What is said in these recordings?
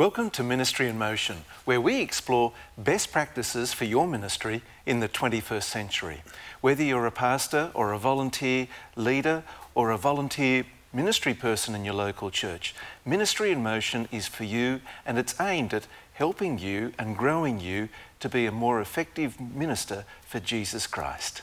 Welcome to Ministry in Motion, where we explore best practices for your ministry in the 21st century. Whether you're a pastor or a volunteer leader or a volunteer ministry person in your local church, Ministry in Motion is for you and it's aimed at helping you and growing you to be a more effective minister for Jesus Christ.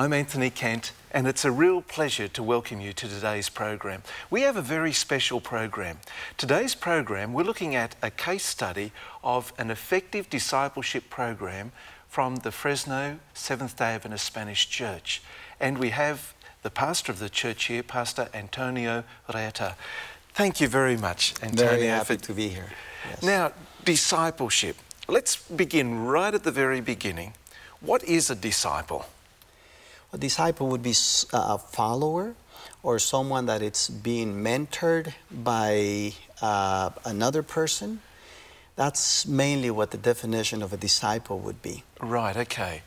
I'm Anthony Kent, and it's a real pleasure to welcome you to today's program. We have a very special program. Today's program, we're looking at a case study of an effective discipleship program from the Fresno Seventh day Adventist Spanish Church. And we have the pastor of the church here, Pastor Antonio Reata. Thank you very much, Antonio. Very happy for- to be here. Yes. Now, discipleship. Let's begin right at the very beginning. What is a disciple? A disciple would be a follower or someone that it's being mentored by uh, another person. That's mainly what the definition of a disciple would be. Right, okay.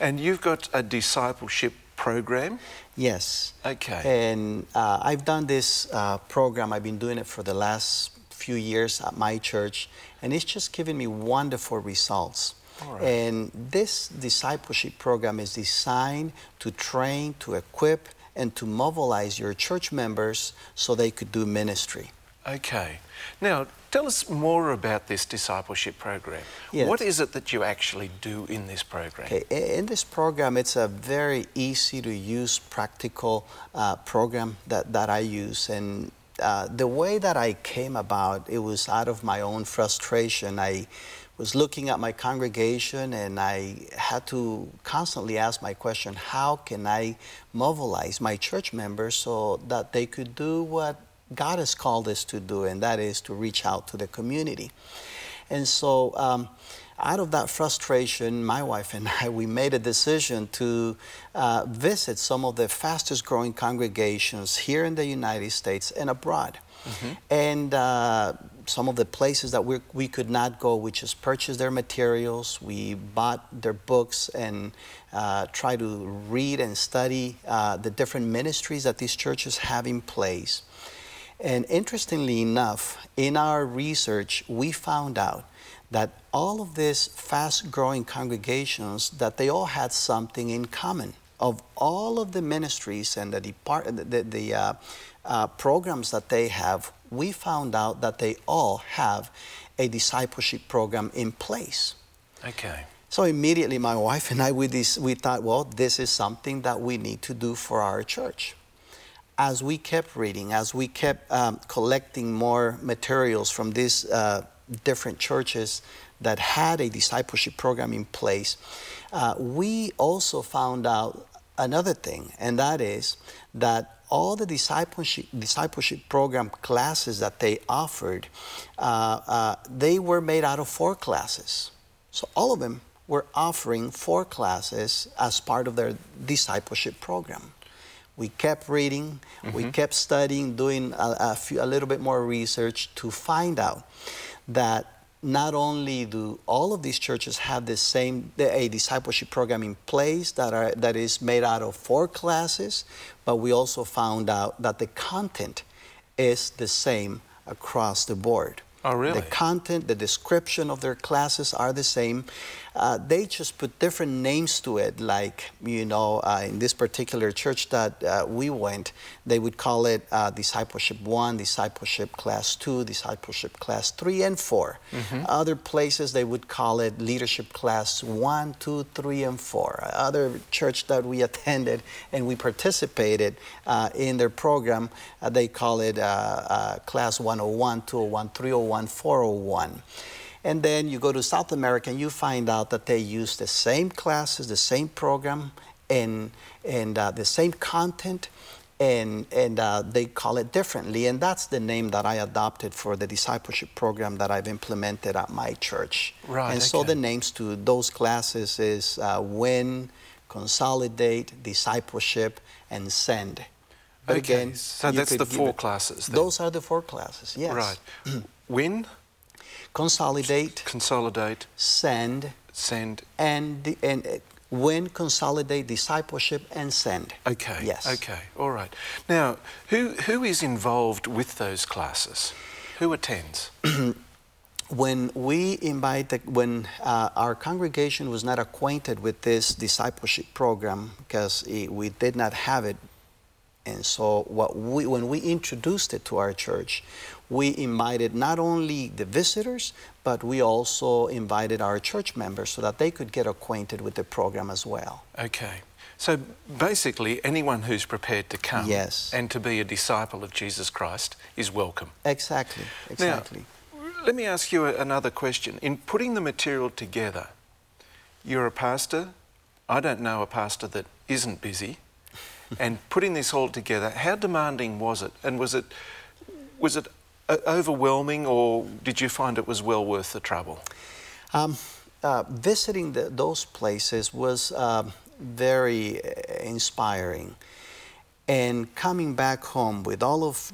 And you've got a discipleship program? Yes. Okay. And uh, I've done this uh, program, I've been doing it for the last few years at my church, and it's just given me wonderful results. Right. And this discipleship program is designed to train, to equip, and to mobilize your church members so they could do ministry. Okay. Now, tell us more about this discipleship program. Yes. What is it that you actually do in this program? Okay, in this program, it's a very easy to use, practical uh, program that, that I use. And uh, the way that I came about, it was out of my own frustration. I was looking at my congregation and I had to constantly ask my question how can I mobilize my church members so that they could do what God has called us to do, and that is to reach out to the community. And so, um, out of that frustration, my wife and I, we made a decision to uh, visit some of the fastest growing congregations here in the United States and abroad. And uh, some of the places that we, we could not go, we just purchased their materials, we bought their books, and uh, try to read and study uh, the different ministries that these churches have in place. And interestingly enough, in our research, we found out that all of these fast growing congregations that they all had something in common of all of the ministries and the depart the, the uh, uh, programs that they have we found out that they all have a discipleship program in place Okay. so immediately, my wife and I, we, dis- we thought, well, this is something that we need to do for our church. As we kept reading, as we kept um, collecting more materials from these uh, different churches that had a discipleship program in place, uh, we also found out another thing, and that is that all the discipleship, discipleship program classes that they offered, uh, uh, they were made out of four classes. So all of them were offering four classes as part of their discipleship program. We kept reading, we mm-hmm. kept studying, doing a, a, few, a little bit more research to find out that not only do all of these churches have the same a discipleship program in place that are that is made out of four classes, but we also found out that the content is the same across the board. Oh, really? The content, the description of their classes are the same. Uh, they just put different names to it, like, you know, uh, in this particular church that uh, we went, they would call it uh, Discipleship 1, Discipleship Class 2, Discipleship Class 3, and 4. Other places, they would call it Leadership Class 1, 2, 3, and 4. Other church that we attended and we participated uh, in their program, uh, they call it uh, uh, Class 101, 201, 301, 401. And then you go to South America and you find out that they use the same classes, the same program, and, and uh, the same content, and, and uh, they call it differently. And that's the name that I adopted for the discipleship program that I've implemented at my church. Right, And so the names to those classes is uh, Win, Consolidate, Discipleship, and Send. But Okay, again, so that's the four it- classes then. Those are the four classes, yes. Right. Win, Consolidate, consolidate, send, send. and, the, and uh, win, consolidate, discipleship, and send. Okay. Yes. Okay. All right. Now, who who is involved with those classes? Who attends? when we invite the, when uh, our congregation was not acquainted with this discipleship program because we did not have it and so what we, when we introduced it to our church we invited not only the visitors but we also invited our church members so that they could get acquainted with the program as well Okay. So basically, anyone who's prepared to come Yes. and to be a disciple of Jesus Christ is welcome. exactly exactly Now, Let me ask you another question. In putting the material together, you're a pastor. I don't know a pastor that isn't busy. And putting this all together, how demanding was it? And was it was it uh, overwhelming, or did you find it was well worth the trouble? Um, uh, visiting the, those places was um very uh, inspiring. And coming back home with all of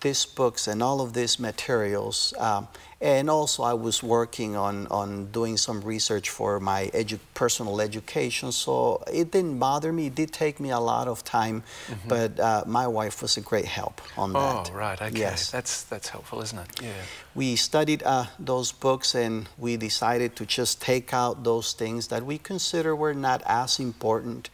these books and all of these materials, um, and also I was working on, on doing some research for my edu- personal education, so it didn't bother me. It did take me a lot of time, but uh, my wife was a great help on Oh, that. right. Okay. Yes. That's that's helpful, isn't it? Yeah. We studied uh, those books and we decided to just take out those things that we consider were not as important.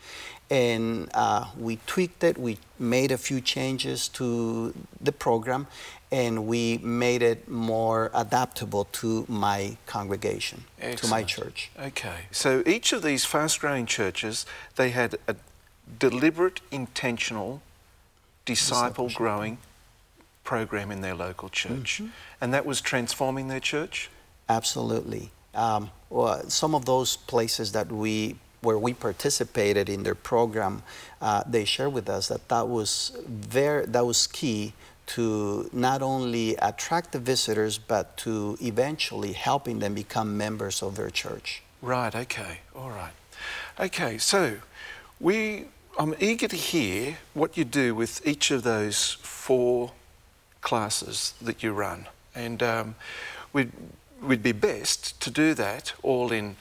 And uh, we tweaked it, we made a few changes to the program, and we made it more adaptable to my congregation, to my church. Okay. So each of these fast-growing churches, they had a deliberate, intentional, disciple-growing program in their local church, and that was transforming their church. Absolutely. Um, well, some of those places that we where we participated in their program, uh, they shared with us that that was very that was key to not only attract the visitors but to eventually helping them become members of their church. Right. Okay. All right. Okay. So we, I'm eager to hear what you do with each of those four classes that you run, and um, we'd we'd be best to do that all in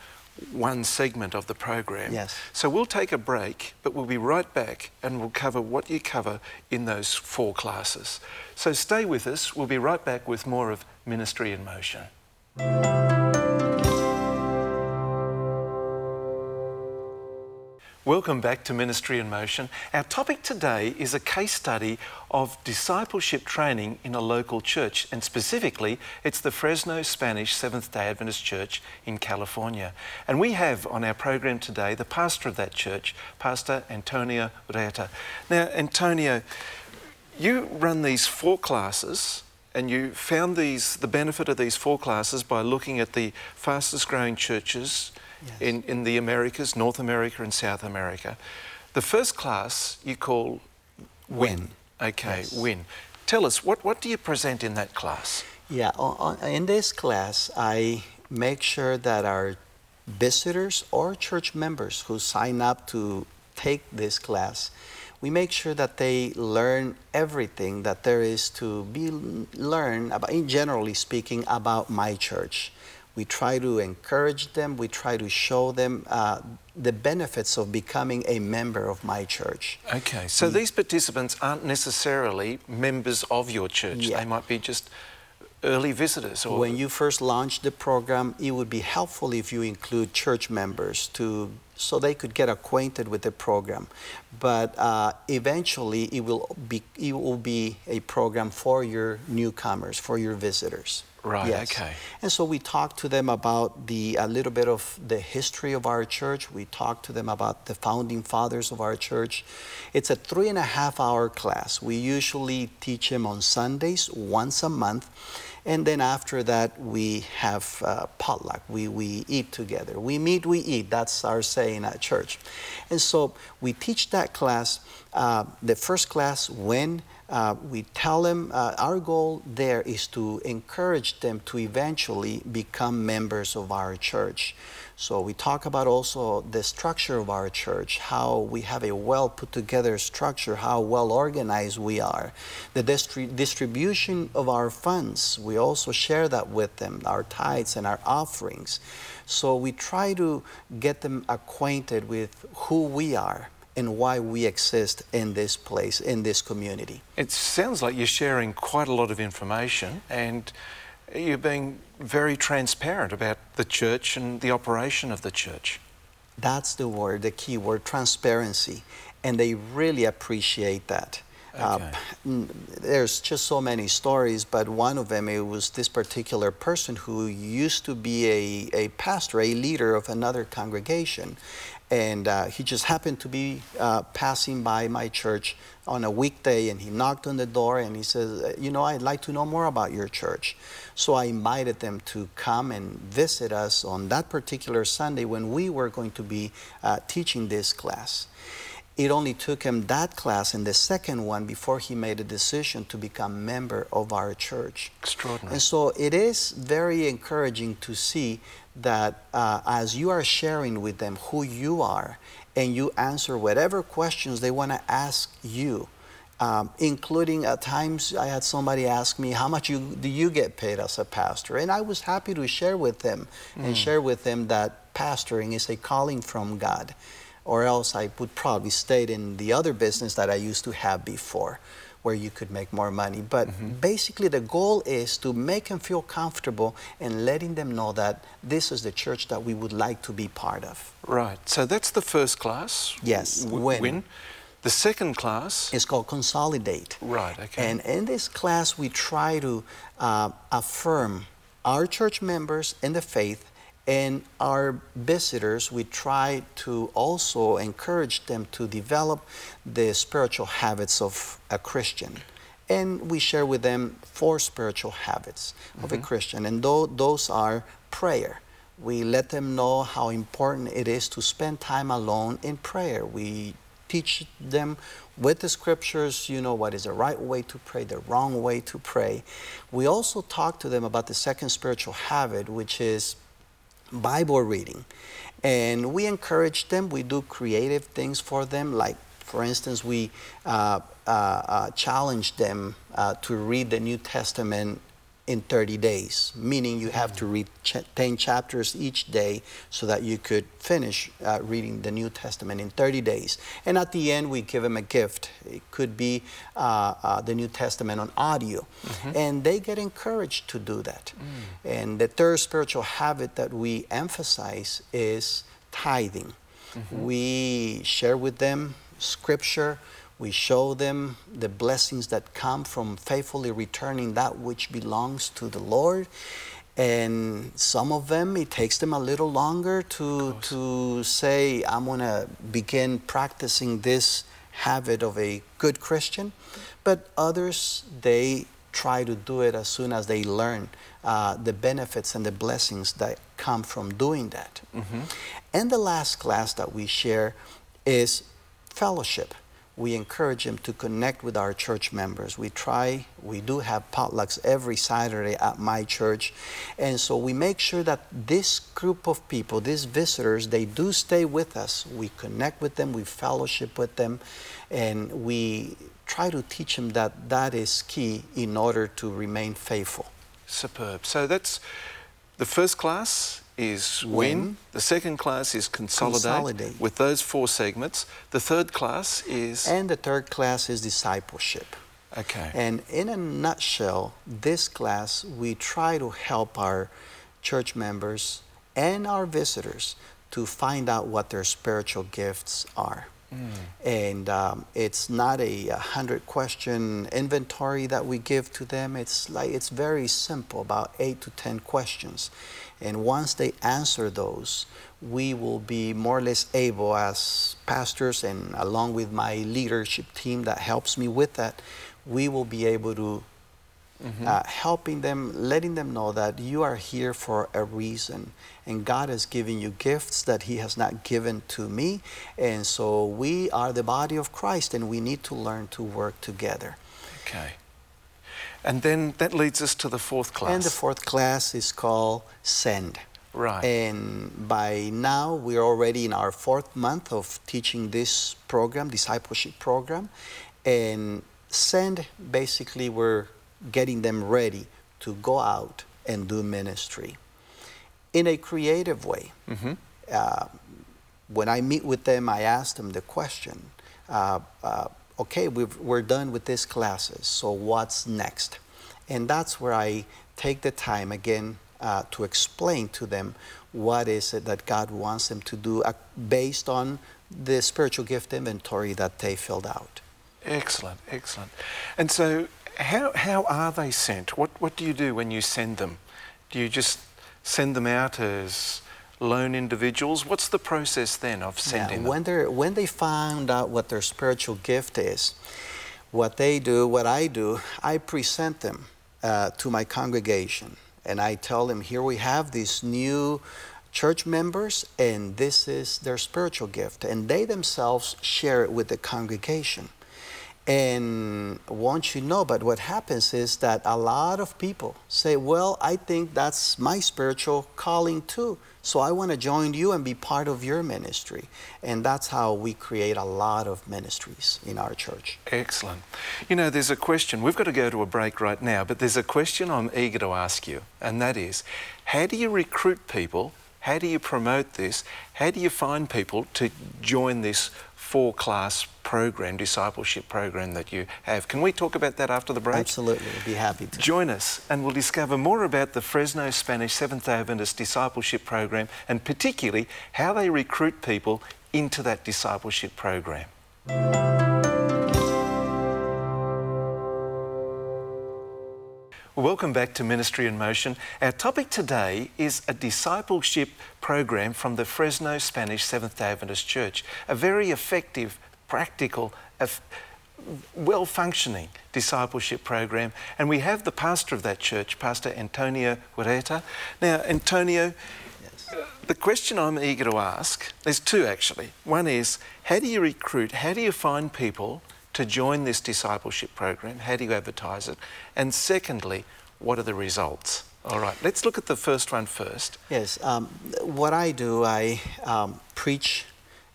one segment of the program. Yes. So we'll take a break, but we'll be right back and we'll cover what you cover in those four classes. So stay with us. We'll be right back with more of Ministry in Motion. Welcome back to Ministry in Motion. Our topic today is a case study of discipleship training in a local church, and specifically, it's the Fresno Spanish Seventh day Adventist Church in California. And we have on our program today the pastor of that church, Pastor Antonio Ureta. Now, Antonio, you run these four classes and you found these the benefit of these four classes by looking at the fastest growing churches Yes. in, in the Americas, North America and South America. The first class you call Win. Okay, Yes. Win. Tell us, what, what do you present in that class? Yeah, on, on, in this class, I make sure that our visitors or church members who sign up to take this class, we make sure that they learn everything that there is to be learned about, in generally speaking, about my church. We try to encourage them. We try to show them uh, the benefits of becoming a member of my church. Okay, so these participants aren't necessarily members of your church. Yeah. They might be just early visitors or when you first launch the program, it would be helpful if you include church members to so they could get acquainted with the program. But uh, eventually, it will be it will be a program for your newcomers, for your visitors. Right, Yes. okay. And so we talk to them about the a little bit of the history of our church. We talk to them about the founding fathers of our church. It's a three and a half hour class. We usually teach them on Sundays once a month. And then after that, we have uh, potluck. We, we eat together. We meet, we eat. That's our saying at church. And so we teach that class. Uh, the first class, when uh, we tell them uh, our goal there is to encourage them to eventually become members of our church. So we talk about also the structure of our church, how we have a well put together structure, how well organized we are, the distri- distribution of our funds. We also share that with them, our tithes and our offerings. So we try to get them acquainted with who we are and why we exist in this place, in this community. It sounds like you're sharing quite a lot of information and you're being very transparent about the church and the operation of the church. That's the word, the key word, transparency. And they really appreciate that. Uh, Okay. n- there's just so many stories, but one of them, it was this particular person who used to be a, a pastor, a leader of another congregation. And uh, he just happened to be uh, passing by my church on a weekday, and he knocked on the door and he says, "Uh, You know, I'd like to know more about your church. So I invited them to come and visit us on that particular Sunday when we were going to be uh, teaching this class. It only took him that class and the second one before he made a decision to become member of our church. Extraordinary. And so it is very encouraging to see that uh, as you are sharing with them who you are and you answer whatever questions they want to ask you, um, including at times I had somebody ask me, How much you, do you get paid as a pastor? And I was happy to share with them and share with them that pastoring is a calling from God or else I would probably stayed in the other business that I used to have before, where you could make more money. But basically, the goal is to make them feel comfortable and letting them know that this is the church that we would like to be part of. Right. So that's the first class. Yes, w- win. win. The second class. is called Consolidate. Right. Okay. And in this class, we try to uh, affirm our church members in the faith and our visitors. We try to also encourage them to develop the spiritual habits of a Christian. And we share with them four spiritual habits of a mm-hmm. Christian, and tho- those are prayer. We let them know how important it is to spend time alone in prayer. We teach them with the scriptures, you know, what is the right way to pray, the wrong way to pray. We also talk to them about the second spiritual habit, which is Bible reading. And we encourage them, we do creative things for them, like, for instance, we uh, uh, uh, challenge them uh, to read the New Testament in 30 days, meaning you have to read ch- 10 chapters each day so that you could finish uh, reading the New Testament in 30 days. And at the end, we give them a gift. It could be uh, uh, the New Testament on audio. And they get encouraged to do that. And the third spiritual habit that we emphasize is tithing. We share with them scripture. We show them the blessings that come from faithfully returning that which belongs to the Lord. And some of them, it takes them a little longer to, to say, I'm going to begin practicing this habit of a good Christian. But others, they try to do it as soon as they learn uh, the benefits and the blessings that come from doing that. And the last class that we share is fellowship. We encourage them to connect with our church members. We try, we do have potlucks every Saturday at my church. And so we make sure that this group of people, these visitors, they do stay with us. We connect with them, we fellowship with them, and we try to teach them that that is key in order to remain faithful. Superb. So that's the first class is win. Win. The second class is consolidate, Consolidate. with those four segments. The third class is And the third class is discipleship. okay. And in a nutshell, this class, we try to help our church members and our visitors to find out what their spiritual gifts are. And um, it's not a, a hundred question inventory that we give to them. It's like it's very simple, about eight to ten questions. And once they answer those, we will be more or less able as pastors and along with my leadership team that helps me with that, we will be able to uh, helping them, letting them know that you are here for a reason. And God has given you gifts that He has not given to me. And so we are the body of Christ and we need to learn to work together. okay. And then that leads us to the fourth class. And the fourth class is called Send. right. And by now, we're already in our fourth month of teaching this program, discipleship program. And send, basically, we're getting them ready to go out and do ministry in a creative way. Mhm. Uh, when I meet with them, I ask them the question uh, uh, okay, we are done with these classes, so what's next? And that's where I take the time again uh, to explain to them what is it that God wants them to do uh, based on the spiritual gift inventory that they filled out. Excellent, excellent. And so, how, how are they sent? What, what do you do when you send them? Do you just send them out as lone individuals? What's the process then of sending yeah, them? When, they when they find out what their spiritual gift is, what they do, what I do, I present them uh, to my congregation and I tell them, here we have these new church members, and this is their spiritual gift. And they themselves share it with the congregation. And won't you know, but what happens is that a lot of people say, Well, I think that's my spiritual calling too. So I want to join you and be part of your ministry. And that's how we create a lot of ministries in our church. Excellent. You know, there's a question, we've got to go to a break right now, but there's a question I'm eager to ask you, and that is how do you recruit people? How do you promote this? How do you find people to join this four class program, discipleship program that you have. Can we talk about that after the break? Absolutely, I'd be happy to. Join us and we'll discover more about the Fresno Spanish Seventh day Adventist discipleship program and particularly how they recruit people into that discipleship program. Welcome back to Ministry in Motion. Our topic today is a discipleship program from the Fresno Spanish Seventh day Adventist Church, a very effective, practical, well functioning discipleship program. And we have the pastor of that church, Pastor Antonio Huerta. Now, Antonio, yes. the question I'm eager to ask there's two actually. One is how do you recruit, how do you find people? To join this discipleship program? How do you advertise it? And secondly, what are the results? All right, let's look at the first one first. Yes, um, what I do, I um, preach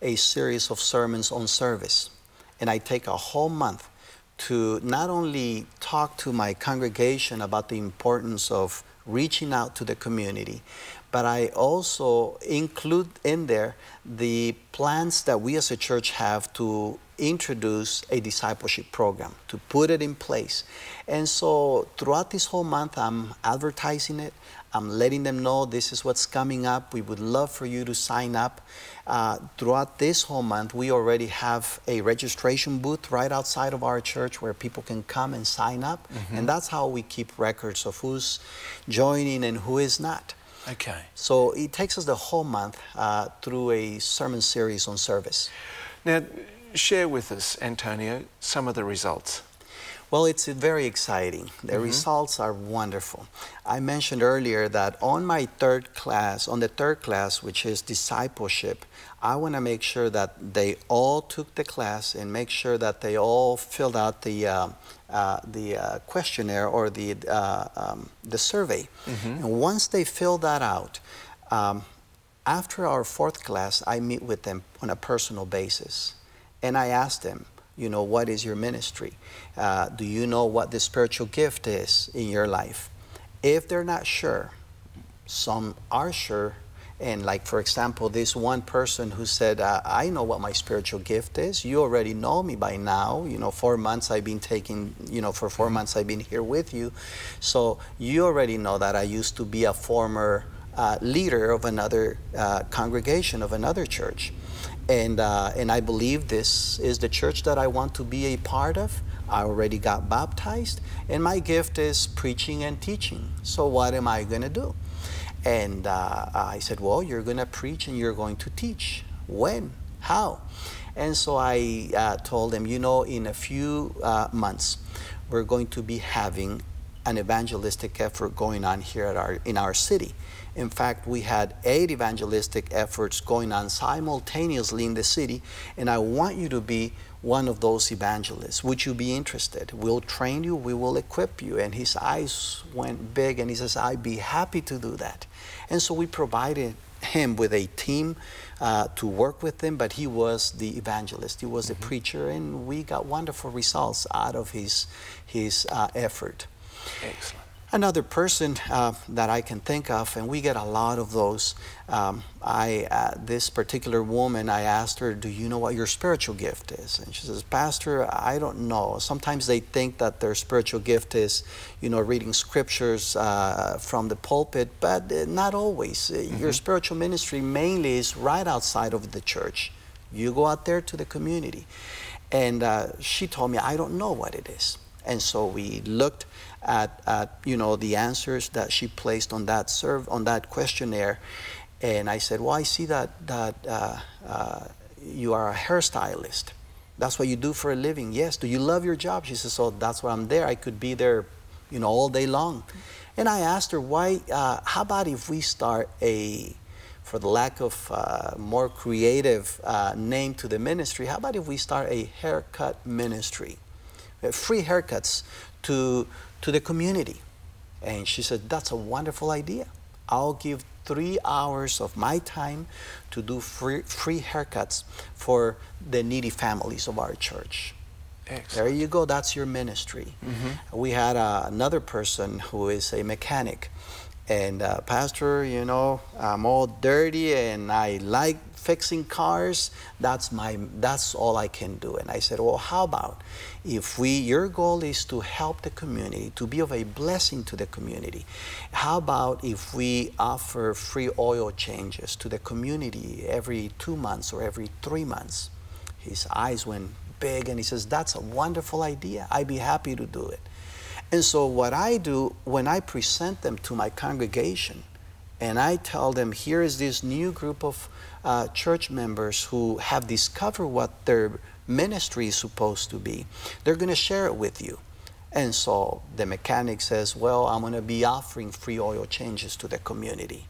a series of sermons on service, and I take a whole month to not only talk to my congregation about the importance of reaching out to the community, but I also include in there the plans that we as a church have to introduce a discipleship program, to put it in place. And so throughout this whole month, I'm advertising it. I'm letting them know this is what's coming up. We would love for you to sign up. Uh, throughout this whole month, we already have a registration booth right outside of our church where people can come and sign up. Mm-hmm. And that's how we keep records of who's joining and who is not. Okay. So it takes us the whole month uh, through a sermon series on service. Now, share with us, Antonio, some of the results. Well, it's very exciting. The mm-hmm. results are wonderful. I mentioned earlier that on my third class, on the third class, which is discipleship, I want to make sure that they all took the class and make sure that they all filled out the uh, uh, the uh, questionnaire or the uh, um, the survey. Mm-hmm. And once they fill that out, um, after our fourth class, I meet with them on a personal basis. And I ask them, you know, what is your ministry? Uh, do you know what the spiritual gift is in your life? If they're not sure, some are sure. And, like, for example, this one person who said, uh, I know what my spiritual gift is. You already know me by now. You know, four months I've been taking, you know, for four months I've been here with you. So, you already know that I used to be a former uh, leader of another uh, congregation, of another church and uh, and I believe this is the church that I want to be a part of. I already got baptized, and my gift is preaching and teaching. So what am I going to do? And uh, I said, well, you're going to preach and you're going to teach. When? How? And so I uh, told them, you know, in a few uh, months, we're going to be having an evangelistic effort going on here at our in our city. In fact, we had eight evangelistic efforts going on simultaneously in the city, and I want you to be one of those evangelists. Would you be interested? We'll train you, we will equip you. And his eyes went big, and he says, I'd be happy to do that. And so we provided him with a team uh, to work with him, but he was the evangelist, he was mm-hmm. the preacher, and we got wonderful results out of his, his uh, effort. Excellent. Another person uh, that I can think of, and we get a lot of those. Um, I uh, this particular woman, I asked her, "Do you know what your spiritual gift is?" And she says, "Pastor, I don't know. Sometimes they think that their spiritual gift is, you know, reading scriptures uh, from the pulpit, but uh, not always. Uh, Your spiritual ministry mainly is right outside of the church. You go out there to the community." And uh, she told me, "I don't know what it is." And so we looked at, at you know the answers that she placed on that serve on that questionnaire, and I said, "Well, I see that that uh, uh, you are a hairstylist. That's what you do for a living. Yes. Do you love your job?" She says, "So that's why I'm there. I could be there, you know, all day long." And I asked her, "Why? Uh, how about if we start a for the lack of uh, more creative uh, name to the ministry, how about if we start a haircut ministry? Uh, free haircuts to, to the community. And she said, That's a wonderful idea. I'll give three hours of my time to do free, free haircuts for the needy families of our church. There you go, that's your ministry. We had uh, another person who is a mechanic. And, uh, Pastor, you know, I'm all dirty and I like fixing cars. That's, my, that's all I can do. And I said, Well, how about if we, your goal is to help the community, to be of a blessing to the community, how about if we offer free oil changes to the community every two months or every three months? His eyes went big and he says, That's a wonderful idea. I'd be happy to do it. And so, what I do when I present them to my congregation, and I tell them, here is this new group of uh, church members who have discovered what their ministry is supposed to be, they're going to share it with you. And so the mechanic says, Well, I'm going to be offering free oil changes to the community.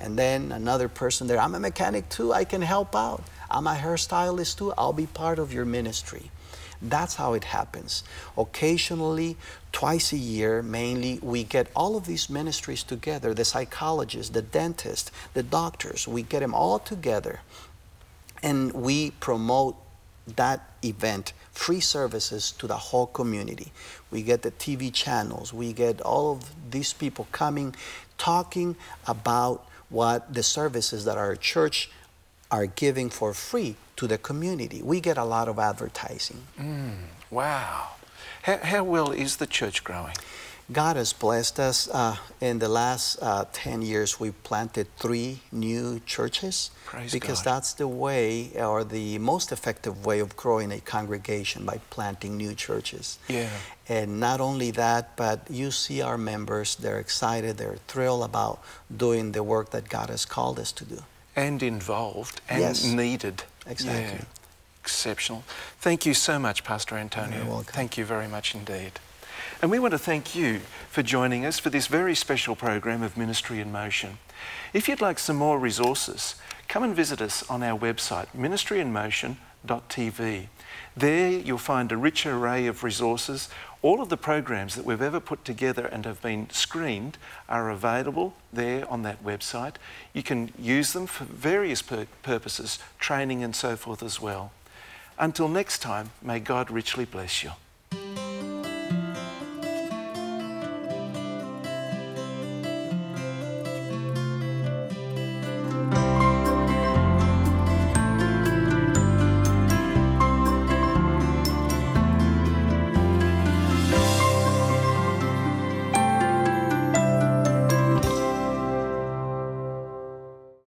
And then another person there, I'm a mechanic too, I can help out. I'm a hairstylist too, I'll be part of your ministry. That's how it happens. Occasionally, twice a year mainly, we get all of these ministries together the psychologists, the dentists, the doctors we get them all together and we promote that event free services to the whole community we get the tv channels we get all of these people coming talking about what the services that our church are giving for free to the community we get a lot of advertising Wow. How, how well is the church growing? God has blessed us. Uh, in the last uh, 10 years, we've planted three new churches Praise because God. that's the way or the most effective way of growing a congregation by planting new churches. Yeah. And not only that, but you see our members, they're excited, they're thrilled about doing the work that God has called us to do. And involved and Yes. needed. Exactly. Yeah. Exceptional. Thank you so much, Pastor Antonio. You're welcome. Thank you very much indeed. And we want to thank you for joining us for this very special program of Ministry in Motion. If you'd like some more resources, come and visit us on our website, ministryinmotion.tv. There you'll find a rich array of resources. All of the programs that we've ever put together and have been screened are available there on that website. You can use them for various pur- purposes, training and so forth as well. Until next time, may God richly bless you.